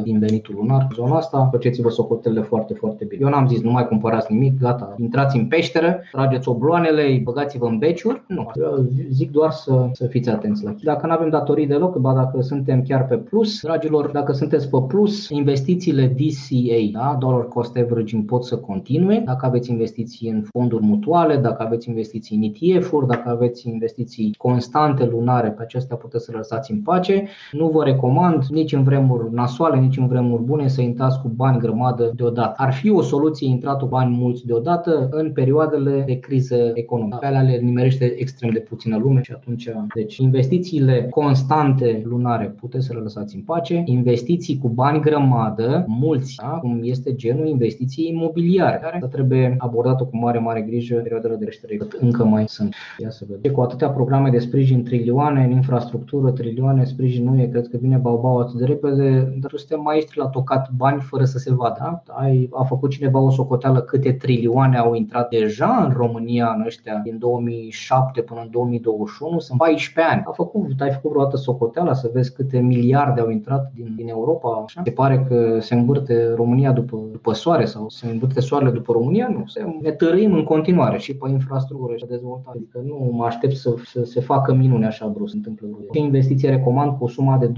20-25% din venitul lunar, mari în zona asta, faceți-vă socotelele foarte, foarte bine. Eu n-am zis, nu mai cumpărați nimic, gata, intrați în peșteră, trageți obloanele, băgați-vă în beciuri. Nu, eu zic doar să, să fiți atenți la chestii. Dacă nu avem datorii deloc, ba dacă suntem chiar pe plus, dragilor, dacă sunteți pe plus, investițiile DCA, da? Dollar Cost Averaging, pot să continue. Dacă aveți investiții în fonduri mutuale, dacă aveți investiții în ETF-uri, dacă aveți investiții constante lunare, pe acestea puteți să le lăsați în pace. Nu vă recomand nici în vremuri nasoale, nici în vremuri bune să intrați cu bani grămadă deodată. Ar fi o soluție intratul cu bani mulți deodată în perioadele de criză economică. Pe alea le nimerește extrem de puțină lume și atunci, deci investițiile constante lunare puteți să le lăsați în pace. Investiții cu bani grămadă, mulți, da? cum este genul investiții imobiliare, care trebuie abordată cu mare, mare grijă perioadele de creștere, cât încă mai sunt. Ia să vedem. Cu atâtea programe de sprijin trilioane în infrastructură, trilioane, sprijin nu e, cred că vine bau atât de repede, dar suntem maestri la tocat bani fără să se vadă. Da? Ai, a făcut cineva o socoteală câte trilioane au intrat deja în România în ăștia din 2007 până în 2021, sunt 14 ani. A făcut, ai făcut vreodată socoteala să vezi câte miliarde au intrat din, din Europa? Așa? Se pare că se învârte România după, după soare sau se învârte soarele după România? Nu, se, ne tărâim în continuare și pe infrastructură și dezvoltare. Adică nu mă aștept să, să se facă minune așa brusc, se întâmplă. Ce investiție recomand cu o sumă de 20.000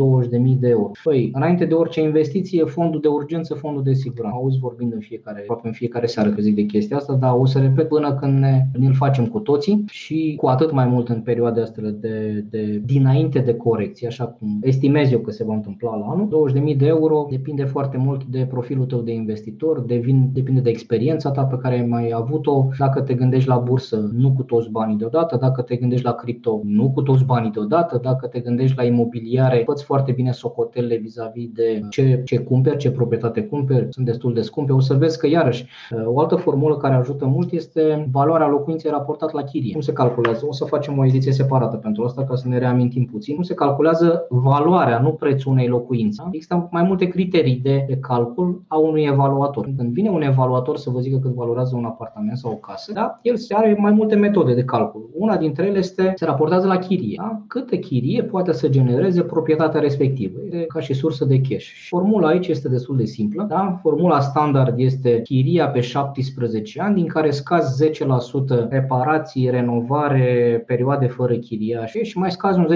de euro? Păi, înainte de orice investiție, fondul de urgență, fondul de siguranță. Auzi vorbind în fiecare, aproape în fiecare seară că zic de chestia asta, dar o să repet până când ne, ne-l facem cu toții și cu atât mai mult în perioada asta de, de dinainte de corecție, așa cum estimez eu că se va întâmpla la anul. 20.000 de euro depinde foarte mult de profilul tău de investitor, devin, depinde de experiența ta pe care ai mai avut-o. Dacă te gândești la bursă, nu cu toți banii deodată, dacă te gândești la cripto, nu cu toți banii deodată, dacă te gândești la imobiliare, poți foarte bine socotele vis-a-vis de ce, ce cumperi, ce proprietate cumperi, sunt destul de scumpe. O să vezi că iarăși o altă formulă care ajută mult este valoarea locuinței raportat la chirie. Cum se calculează? O să facem o ediție separată pentru asta ca să ne reamintim puțin. Cum se calculează valoarea, nu prețul unei locuințe. Există mai multe criterii de, de calcul a unui evaluator. Când vine un evaluator să vă zică cât valorează un apartament sau o casă, da? el are mai multe metode de calcul. Una dintre ele este se raportează la chirie. Da? Câtă chirie poate să genereze proprietatea respectivă, este ca și sursă de cash. Formula aici este destul de simplă. Da? Formula standard este chiria pe 17 ani, din care scazi 10% reparații, renovare, perioade fără chiriașe și mai scazi un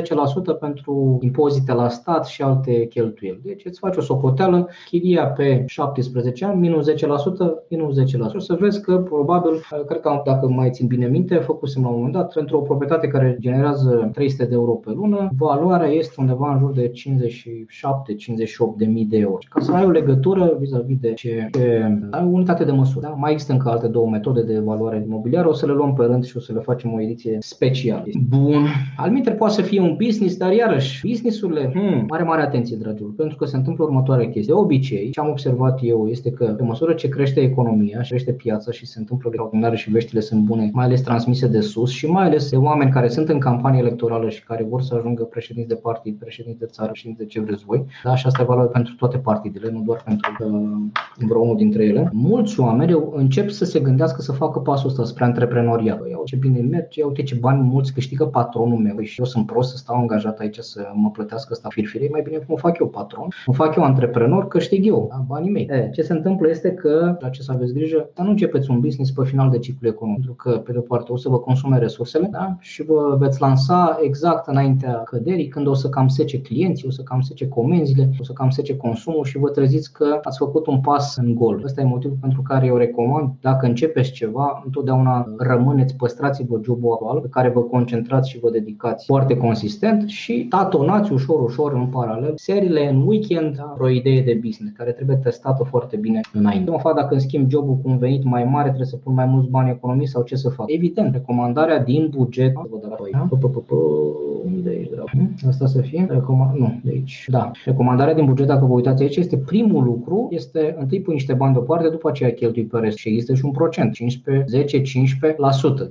10% pentru impozite la stat și alte cheltuieli. Deci îți faci o socoteală, chiria pe 17 ani, minus 10%, minus 10%. O să vezi că probabil, cred că dacă mai țin bine minte, făcusem la un moment dat, pentru o proprietate care generează 300 de euro pe lună, valoarea este undeva în jur de 57-58 de mii de euro. Ca să ai o legătură vis-a-vis de ce, ce ai unitate de măsură. Da? Mai există încă alte două metode de evaluare imobiliară, o să le luăm pe rând și o să le facem o ediție specială. Bun. Alminter poate să fie un business, dar iarăși, businessurile, hmm, mare, mare atenție, dragilor, pentru că se întâmplă următoarea chestie. De obicei, ce am observat eu este că pe măsură ce crește economia și crește piața și se întâmplă extraordinare și veștile sunt bune, mai ales transmise de sus și mai ales de oameni care sunt în campanie electorală și care vor să ajungă președinți de partid, președinți de țară, și de ce vreți voi. Da, și asta e valabil pentru toate partidele, nu doar pentru uh, vreo unul dintre ele. Mulți oameni încep să se gândească să facă pasul ăsta spre antreprenoriat. Iau ce bine merge, uite ce bani mulți câștigă patronul meu și eu sunt prost să stau angajat aici să mă plătească asta firfire, mai bine cum fac eu patron, mă fac eu antreprenor, câștig eu da, banii mei. E, ce se întâmplă este că, la ce să aveți grijă, dar nu începeți un business pe final de ciclu economic, pentru că, pe de o parte, o să vă consume resursele da? și vă veți lansa exact înaintea căderii, când o să cam sece clienții, o să cam sece comenzile, o să cam sece consumul și vă treziți că ați făcut un pas în gol. Ăsta e motivul pentru care eu recomand, dacă începeți ceva, întotdeauna rămâneți, păstrați-vă jobul actual pe care vă concentrați și vă dedicați foarte consistent și tatonați ușor, ușor în paralel seriile în weekend da, o idee de business care trebuie testată foarte bine înainte. Mă fac dacă îmi schimb jobul cu un venit mai mare, trebuie să pun mai mulți bani economii sau ce să fac? Evident, recomandarea din buget, vă dau de aici, Asta să fie, recomand, nu, de aici. Da, recomandarea din buget, dacă vă uitați aici, este primul lucru, este întâi pui niște bani deoparte, după aceea cheltui pe rest și există și un procent, 15, 10-15%.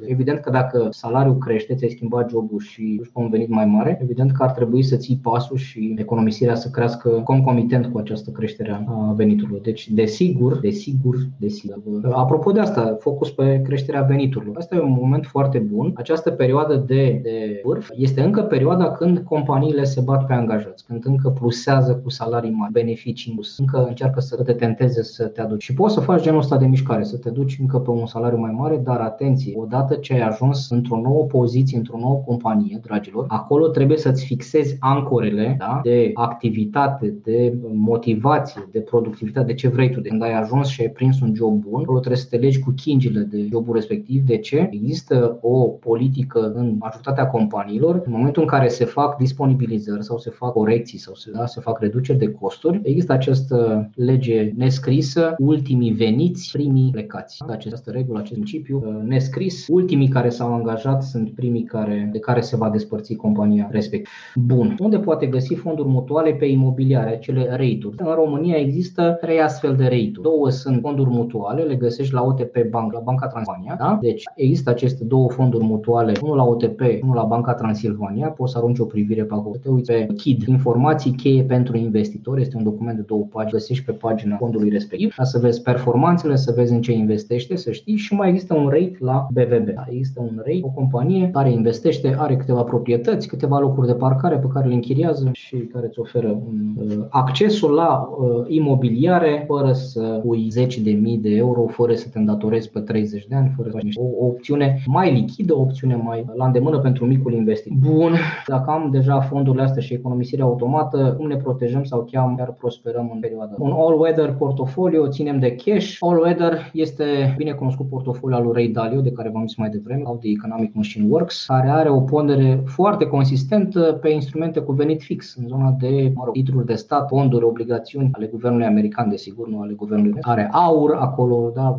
Evident că dacă salariul crește, ți-ai schimbat jobul și își un venit mai mare, evident că ar trebui să ții pasul și economisirea să crească concomitent cu această creștere a veniturilor. Deci, desigur, desigur, desigur. Apropo de asta, focus pe creșterea veniturilor. Asta e un moment foarte bun. Această perioadă de, de vârf este încă perioada perioada când companiile se bat pe angajați, când încă plusează cu salarii mari, beneficii plus, încă încearcă să te tenteze să te aduci. Și poți să faci genul ăsta de mișcare, să te duci încă pe un salariu mai mare, dar atenție, odată ce ai ajuns într-o nouă poziție, într-o nouă companie, dragilor, acolo trebuie să-ți fixezi ancorele da? de activitate, de motivație, de productivitate, de ce vrei tu. De când ai ajuns și ai prins un job bun, acolo trebuie să te legi cu chingile de jobul respectiv. De ce? Există o politică în majoritatea companiilor, în momentul în care se fac disponibilizări sau se fac corecții sau se, da, se fac reduceri de costuri, există această lege nescrisă, ultimii veniți, primii plecați. Această regulă, acest principiu uh, nescris, ultimii care s-au angajat sunt primii care, de care se va despărți compania respectivă. Bun. Unde poate găsi fonduri mutuale pe imobiliare, acele rate-uri? În România există trei astfel de rate-uri. Două sunt fonduri mutuale, le găsești la OTP Bank, la Banca Transilvania. Da? Deci există aceste două fonduri mutuale, unul la OTP, unul la Banca Transilvania. Poți să arunci o privire pe acolo. Te uiți pe KID, informații cheie pentru investitori. Este un document de două pagini, găsești pe pagina fondului respectiv, ca să vezi performanțele, să vezi în ce investește, să știi și mai există un rate la BVB. Da? Există un rate, o companie care investește, are câteva proprietăți, câteva locuri de parcare pe care le închiriază și care îți oferă un, uh, accesul la uh, imobiliare fără să pui 10 de mii de euro, fără să te îndatorezi pe 30 de ani, fără să faci o, o opțiune mai lichidă, o opțiune mai la îndemână pentru micul investitor. Bun, dacă am deja fondurile astea și economisirea automată, cum ne protejăm sau chiar, chiar prosperăm în perioada? Un all-weather portfolio, ținem de cash. All-weather este bine cunoscut portofoliu al lui Ray Dalio, de care v-am zis mai devreme, How the Economic Machine Works, care are o pondere foarte consistentă pe instrumente cu venit fix, în zona de mă rog, titluri de stat, fonduri, obligațiuni ale guvernului american, desigur, nu ale guvernului. Are aur acolo, da,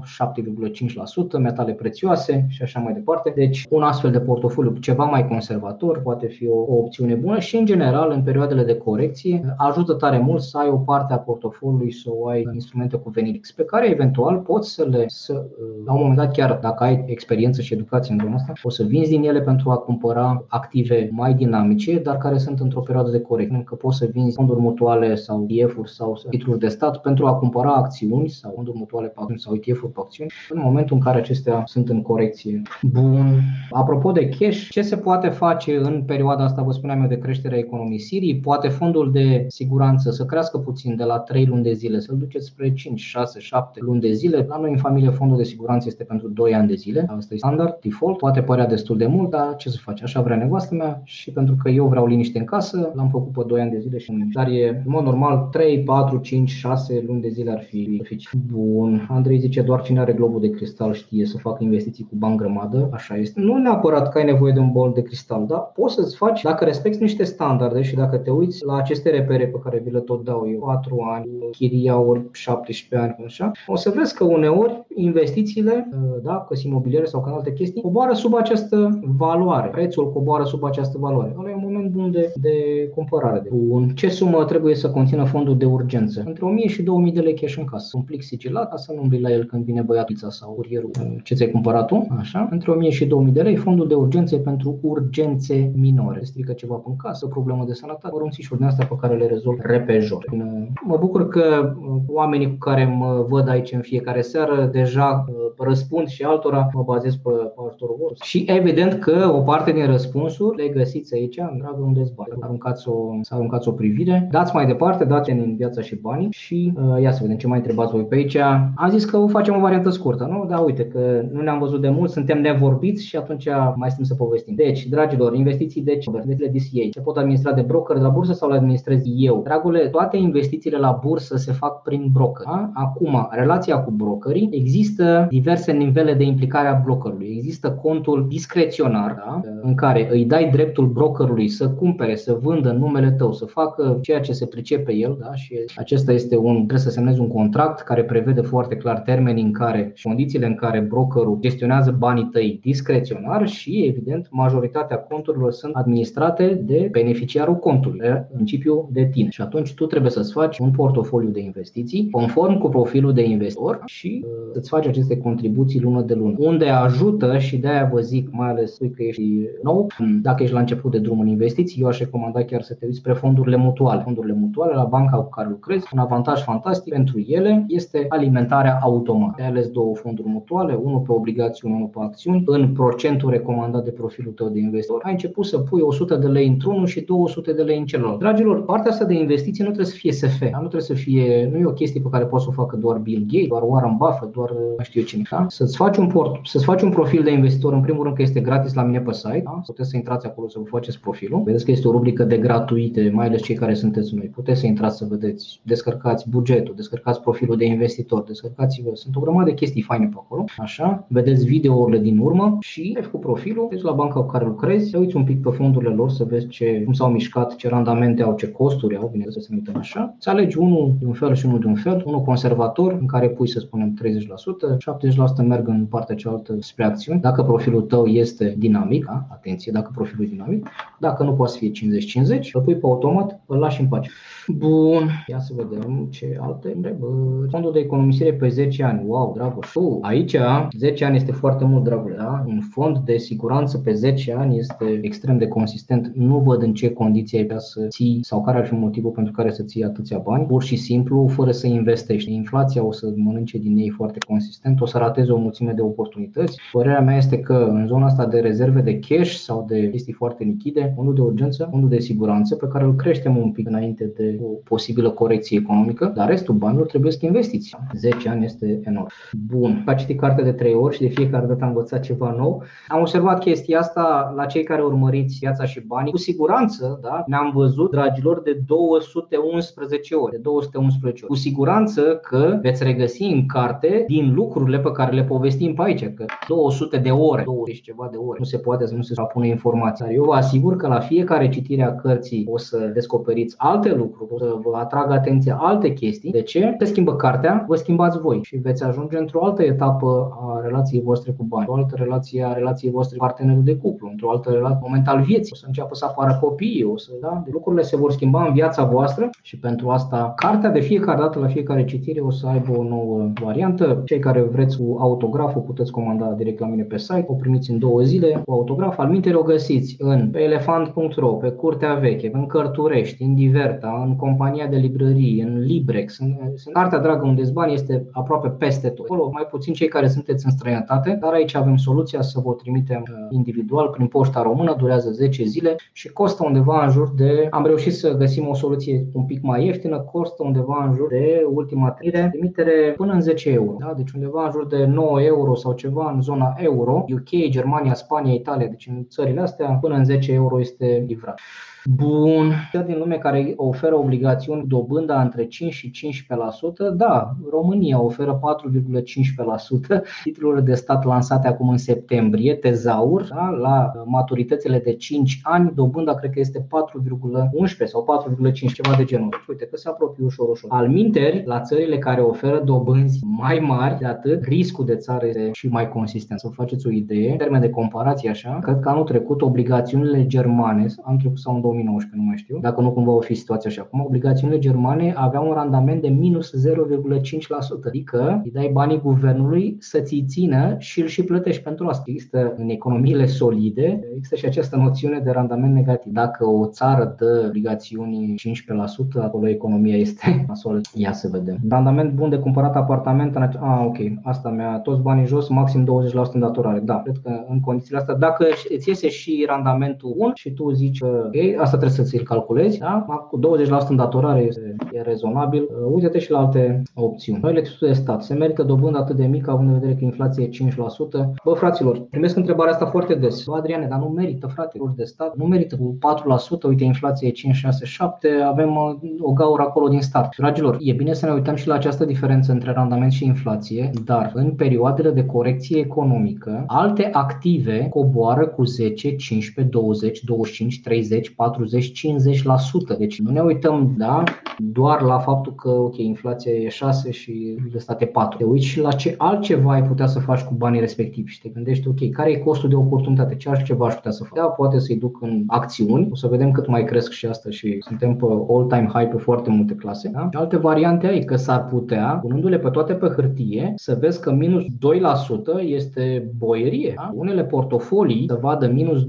7,5%, metale prețioase și așa mai departe. Deci, un astfel de portofoliu ceva mai conservator poate fi o, o opțiune bună și, în general, în perioadele de corecție, ajută tare mult să ai o parte a portofoliului să o ai în instrumente cu venit fix, pe care eventual poți să le, să, la un moment dat, chiar dacă ai experiență și educație în zona asta, poți să vinzi din ele pentru a cumpăra active mai dinamice, dar care sunt într-o perioadă de corecție. Că poți să vinzi fonduri mutuale sau ETF-uri sau titluri de stat pentru a cumpăra acțiuni sau fonduri mutuale pe acțiuni sau ETF-uri pe acțiuni în momentul în care acestea sunt în corecție. Bun. Apropo de cash, ce se poate face în perioada asta, vă spuneam eu, de creștere a economisirii? Poate fondul de siguranță să crească puțin de la 3 luni de zile, să-l duceți spre 5, 6, 7 luni de zile. La noi în familie fondul de siguranță este pentru 2 ani de zile. Asta e standard, default. Poate părea destul de mult, dar ce să faci? Așa vrea nevastă mea și pentru că eu vreau liniște în casă, l-am făcut pe 2 ani de zile și dar e, în mod normal, 3, 4, 5, 6 luni de zile ar fi, fi bun. Andrei zice doar cine are globul de cristal știe să facă investiții cu bani grămadă, așa este. Nu neapărat că ai nevoie de un bol de cristal, dar poți să-ți faci, dacă respecti niște standarde și dacă te uiți la aceste repere pe care vi le tot dau eu, 4 ani, chiria ori 17 ani, așa, o să vezi că uneori investițiile, da, că imobiliare sau că alte chestii, coboară sub această valoare. Prețul coboară sub această valoare. Ăla e un moment bun de, de cumpărare. Bun. Ce sumă trebuie să conțină fondul de urgență? Între 1000 și 2000 de lei cash în casă. Un plic sigilat, ca să nu umbli la el când vine băiatul sau curierul ce ți-ai cumpărat tu, așa. Între 1000 și 2000 de lei, fondul de urgență pentru urgențe minore. Strică ceva în casă, o problemă de sănătate, orunțișuri din astea pe care le rezolv repejor. Mă bucur că oamenii cu care mă văd aici în fiecare seară deja răspund și altora, mă bazez pe, pe ajutorul vostru. Și evident că o parte din răspunsuri le găsiți aici, în dragul unde dezbatere. Aruncați o, să aruncați o privire, dați mai departe, dați în viața și banii și uh, ia să vedem ce mai întrebați voi pe aici. Am zis că o facem o variantă scurtă, nu? Da, uite că nu ne-am văzut de mult, suntem nevorbiți și atunci mai stăm să povestim. Deci, dragilor, investiții de ce? Investițiile DCA se pot administra de broker de la bursă sau le administrez eu? Dragule, toate investițiile la bursă se fac prin broker. Da? Acum, relația cu brokerii, există diverse nivele de implicare a brokerului. Există contul discreționar, da? în care îi dai dreptul brokerului să cumpere, să vândă în numele tău, să facă ceea ce se pricepe el da? și acesta este un, trebuie să semnezi un contract care prevede foarte clar termenii în care și condițiile în care brokerul gestionează banii tăi discreționar și, evident, majoritatea conturilor sunt administrate de beneficiarul contului, în principiu de tine. Și atunci tu trebuie să-ți faci un portofoliu de investiții conform cu profilul de investitor și uh, îți faci aceste contribuții lună de lună. Unde ajută și de aia vă zic, mai ales că ești nou, dacă ești la început de drum în investiții, eu aș recomanda chiar să te uiți spre fondurile mutuale. Fondurile mutuale la banca cu care lucrezi, un avantaj fantastic pentru ele este alimentarea automată. Ai ales două fonduri mutuale, unul pe obligațiuni, unul pe acțiuni, în procentul recomandat de profilul tău de investitor. Ai început să pui 100 de lei într-unul și 200 de lei în celălalt. Dragilor, partea asta de investiții nu trebuie să fie SF, nu trebuie să fie, nu e o chestie pe care poți să o facă doar Bill Gates, doar Warren Buffett, doar nu știu eu cine. Da? Să-ți faci un port, să-ți faci un profil de investitor, în primul rând că este gratis la mine pe site, da? puteți să intrați acolo să vă faceți profilul. Vedeți că este o rubrică de gratuite, mai ales cei care sunteți noi. Puteți să intrați să vedeți, descărcați bugetul, descărcați profilul de investitor, descărcați-vă. Sunt o grămadă de chestii faine pe acolo. Așa, vedeți videourile din urmă și ai făcut profilul, vezi la banca cu care lucrezi, te uiți un pic pe fondurile lor să vezi ce, cum s-au mișcat, ce randamente au, ce costuri au, bine să se uităm așa. Să alegi unul de un fel și unul de un fel, unul conservator, în care pui să spunem 30%, 70% merg în partea cealaltă spre acțiuni. Dacă profilul tău este dinamic, a? atenție, dacă profilul e dinamic, dacă nu poate să fie 50-50, îl pui pe automat, îl lași în pace. Bun, ia să vedem ce alte întrebări. Fondul de economisire pe 10 ani. Wow, dragul. Uh, aici 10 ani este foarte mult, dragul. Da? Un fond de siguranță pe 10 ani este extrem de consistent. Nu văd în ce condiții ai vrea să ții sau care ar fi motivul pentru care să ții atâția bani. Pur și simplu, fără să investești. Inflația o să mănânce din ei foarte consistent, o să rateze o mulțime de oportunități. Părerea mea este că în zona asta de rezerve de cash sau de chestii foarte lichide, fondul de urgență, fondul de siguranță pe care îl creștem un pic înainte de o posibilă corecție economică, dar restul banilor trebuie să investiți. 10 ani este enorm. Bun, am citit cartea de 3 ori și de fiecare dată am învățat ceva nou. Am observat chestia asta la cei care urmăriți viața și banii. Cu siguranță, da, ne-am văzut, dragilor, de 211 ori. De 211 ori. Cu siguranță că veți regăsi în carte din lucrurile pe care le povestim pe aici, că 200 de ore, 20 ceva de ore, nu se poate să nu se pune informația. Eu vă asigur că la fiecare citire a cărții o să descoperiți alte lucruri, o să vă atrag atenția alte chestii. De ce? Se schimbă cartea, vă schimbați voi și veți ajunge într-o altă etapă a relației voastre cu bani, o altă relație a relației voastre cu partenerul de cuplu, într-o altă relație, moment al vieții. O să înceapă să apară copiii, o să, da? De lucrurile se vor schimba în viața voastră și pentru asta cartea de fiecare dată la fiecare citire o să aibă o nouă variantă. Cei care vreți cu autograful puteți comanda direct la mine pe site, o primiți în două zile cu autograf. Al minte o găsiți în pe elefant.ro, pe Curtea Veche, în Cărturești, în Diverta, în compania de librării, în Librex. În, în Cartea Dragă unde bani este aproape peste tot. Acolo mai puțin cei care sunteți în străinătate, dar aici avem soluția să vă trimitem uh, individual prin poșta română, durează 10 zile și costă undeva în jur de, am reușit să găsim o soluție un pic mai ieftină, costă undeva în jur de ultima trire, trimitere până în 10 euro. Da? Deci undeva în jur de 9 euro sau ceva în zona euro, UK, Germania, Spania, Italia, deci în țările astea până în 10 euro este livrat. Bun. Cea din lume care oferă obligațiuni dobânda între 5 și 15%, da, România oferă 4,15% titlurile de stat lansate acum în septembrie, tezaur, da, la maturitățile de 5 ani, dobânda cred că este 4,11 sau 4,5, ceva de genul. Deci, uite că se apropie ușor, ușor. Al minteri, la țările care oferă dobânzi mai mari de atât, riscul de țară este și mai consistent. Să faceți o idee, în termen de comparație așa, cred că anul trecut obligațiunile germane, anul trecut sau în 2019, nu mai știu, dacă nu cumva o fi situația așa acum, obligațiunile germane aveau un randament de minus 0,5%, adică îi dai banii guvernului să ți țină și îl și plătești pentru asta. Există în economiile solide, există și această noțiune de randament negativ. Dacă o țară dă obligațiuni 15%, acolo economia este *laughs* nasoală. Ia să vedem. Randament bun de cumpărat apartament în Ah, ok, asta mea, toți banii jos, maxim 20% în datorare. Da, cred că în condițiile astea, dacă îți iese și randamentul bun și tu zici că okay, asta trebuie să ți-l calculezi, da? cu 20% în datorare este, e rezonabil. Uh, uite-te și la alte opțiuni. Noile titlu de stat. Se merită dobândă atât de mică, având în vedere că inflația e 5%. Bă, fraților, primesc întrebarea asta foarte des. Bă, Adriane, dar nu merită, frate, de stat. Nu merită cu 4%, uite, inflația e 5, 6, 7, avem uh, o gaură acolo din start. Dragilor, e bine să ne uităm și la această diferență între randament și inflație, dar în perioadele de corecție economică, alte active coboară cu 10, 15, 20, 25, 30, 40 40-50%. Deci nu ne uităm da, doar la faptul că ok, inflația e 6 și de state 4. Te uiți și la ce altceva ai putea să faci cu banii respectivi și te gândești ok, care e costul de oportunitate, ce altceva aș putea să fac. Da, poate să-i duc în acțiuni, o să vedem cât mai cresc și asta și suntem pe all-time high pe foarte multe clase. Da? Și alte variante ai că s-ar putea, punându-le pe toate pe hârtie, iulie, să vezi că minus 2% este boierie. Da? Unele portofolii să vadă minus 2%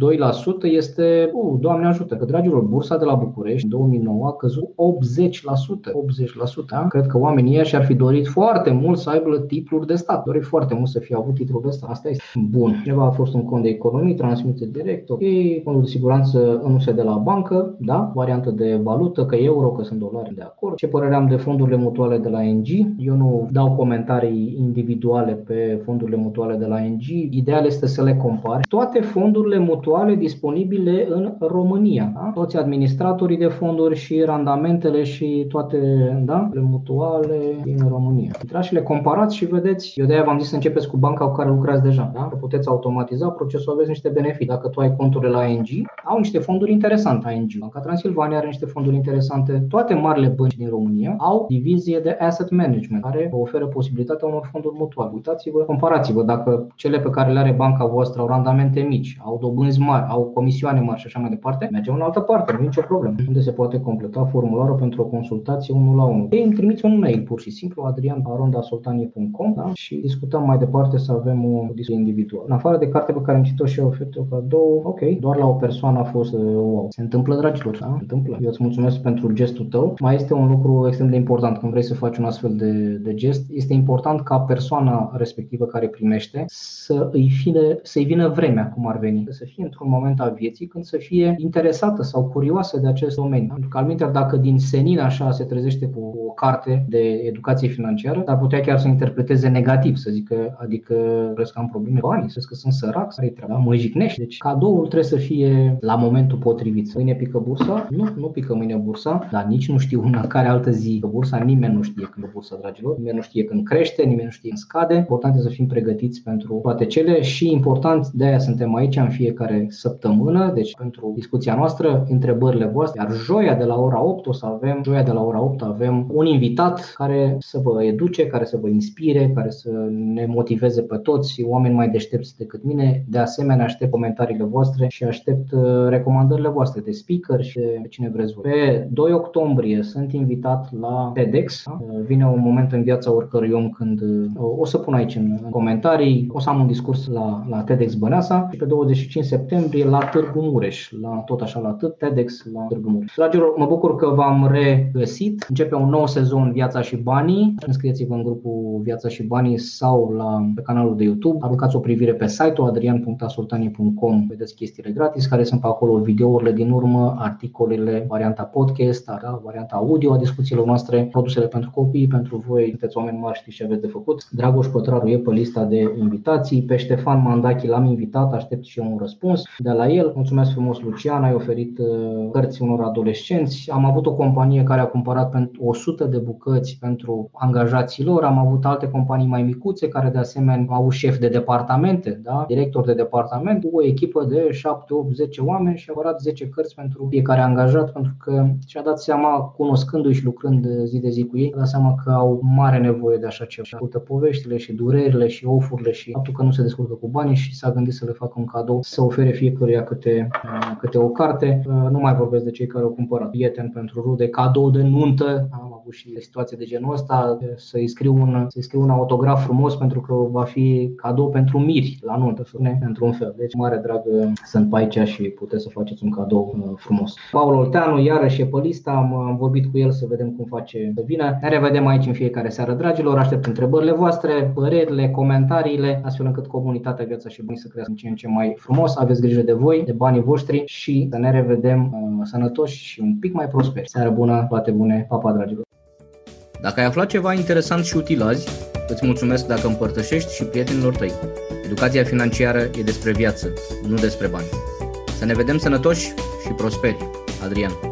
este, uh, Doamne ajută, că dragilor, bursa de la București în 2009 a căzut 80%. 80%. Da? Cred că oamenii ăia și-ar fi dorit foarte mult să aibă titluri de stat. Dorit foarte mult să fie avut titluri de stat. Asta este. Bun. Cineva a fost un cont de economie, transmite direct, ok, fondul de siguranță în de la bancă, da, variantă de valută, că euro, că sunt dolari de acord. Ce părere am de fondurile mutuale de la NG? Eu nu dau comentarii individuale pe fondurile mutuale de la NG. Ideal este să le compari. Toate fondurile mutuale disponibile în România. Da? Toți administratorii de fonduri și randamentele și toate da? le mutuale din România. Intrați și le comparați și vedeți. Eu de-aia v-am zis să începeți cu banca cu care lucrați deja. Da? Că puteți automatiza procesul, aveți niște beneficii. Dacă tu ai conturile la ING, au niște fonduri interesante ING. Banca Transilvania are niște fonduri interesante. Toate marile bănci din România au divizie de asset management care oferă posibilitatea unor fonduri mutuale. Uitați-vă, comparați-vă dacă cele pe care le are banca voastră au randamente mici, au dobânzi mari, au comisioane mari și așa mai departe, mergem în altă parte, nu e nicio problemă. Unde se poate completa formularul pentru o consultație 1 la 1. Ei îmi trimiți un mail pur și simplu adrian.arondasoltanie.com da? și discutăm mai departe să avem o discuție individuală. În afară de carte pe care am citit-o și eu ofertă cadou, ok, doar la o persoană a fost uh, wow. Se întâmplă, dragilor, da? Se întâmplă. Eu îți mulțumesc pentru gestul tău. Mai este un lucru extrem de important când vrei să faci un astfel de, de gest. Este important ca persoana respectivă care primește să îi fie, să-i vină vremea cum ar veni. Să fie într-un moment al vieții când să fie interesată sau curioasă de acest domeniu. Pentru că, alminter, dacă din senin așa se trezește cu o carte de educație financiară, ar putea chiar să interpreteze negativ, să zică, adică vreți că am probleme bani, să că sunt sărac, să-i treaba, mă jignești. Deci cadoul trebuie să fie la momentul potrivit. Mâine pică bursa? Nu, nu pică mâine bursa, dar nici nu știu în care altă zi că bursa, nimeni nu știe când bursa, dragilor, nimeni nu știe când crește, nimeni nu știe când scade. Important este să fim pregătiți pentru toate cele și important, de aia suntem aici în fiecare săptămână, deci pentru discuția noastră, întrebările voastre, iar joia de la ora 8 o să avem, joia de la ora 8 avem un invitat care să vă educe, care să vă inspire, care să ne motiveze pe toți, oameni mai deștepți decât mine. De asemenea, aștept comentariile voastre și aștept uh, recomandările voastre de speaker și de cine vreți voi. Pe 2 octombrie sunt invitat la TEDx. Da? Vine un moment în viața oricărui om când uh, o să pun aici în comentarii, o să am un discurs la, la TEDx Băneasa și pe 25 septembrie la Târgu Mureș, la tot așa la TEDx la Târgu Mureș. Dragilor, mă bucur că v-am regăsit. Începe un nou sezon Viața și Banii. Înscrieți-vă în grupul Viața și Banii sau la, pe canalul de YouTube. Aruncați o privire pe site-ul adrian.asultanie.com. Vedeți chestiile gratis care sunt pe acolo, videourile din urmă, articolele, varianta podcast, da, varianta audio a discuțiilor noastre, produsele pentru copii, pentru voi, sunteți oameni mari, știți ce aveți de făcut. Dragoș Pătraru e pe lista de invitații, pe Ștefan Mandachi l-am invitat, aștept și eu un răspuns de la el. Mulțumesc frumos, Lucian, ai oferit uh, cărți unor adolescenți. Am avut o companie care a cumpărat pentru 100 de bucăți pentru angajații lor, am avut alte companii mai micuțe care de asemenea au șef de departamente, da? director de departament, o echipă de 7, 8, 10 oameni și au cumpărat 10 cărți pentru fiecare angajat pentru că și-a dat seama, cunoscându-i și lucrând zi de zi cu ei, a dat seama că au mare nevoie de așa ceva. Ascultă poveștile și durerile și ofurile și faptul că nu se descurcă cu banii și s-a gândit să le facă un cadou, să ofere fiecăruia câte, câte o carte. Nu mai vorbesc de cei care au cumpărat prieten pentru rude, cadou de nuntă. Am avut și situație de genul ăsta, să-i scriu un, să scriu un autograf frumos pentru că va fi cadou pentru miri la nuntă, într-un fel. Deci mare drag sunt pe aici și puteți să faceți un cadou uh, frumos. Paul Olteanu iarăși e pe lista, am vorbit cu el să vedem cum face să vină. Ne revedem aici în fiecare seară, dragilor, aștept întrebările voastre, părerile, comentariile, astfel încât comunitatea Viața și Bani să crească în ce în ce mai frumos. Aveți grijă de voi, de banii voștri și să ne revedem uh, sănătoși și un pic mai prosperi. Seară bună, toate bune, papa dragilor! Dacă ai aflat ceva interesant și util azi, îți mulțumesc dacă împărtășești și prietenilor tăi. Educația financiară e despre viață, nu despre bani. Să ne vedem sănătoși și prosperi. Adrian.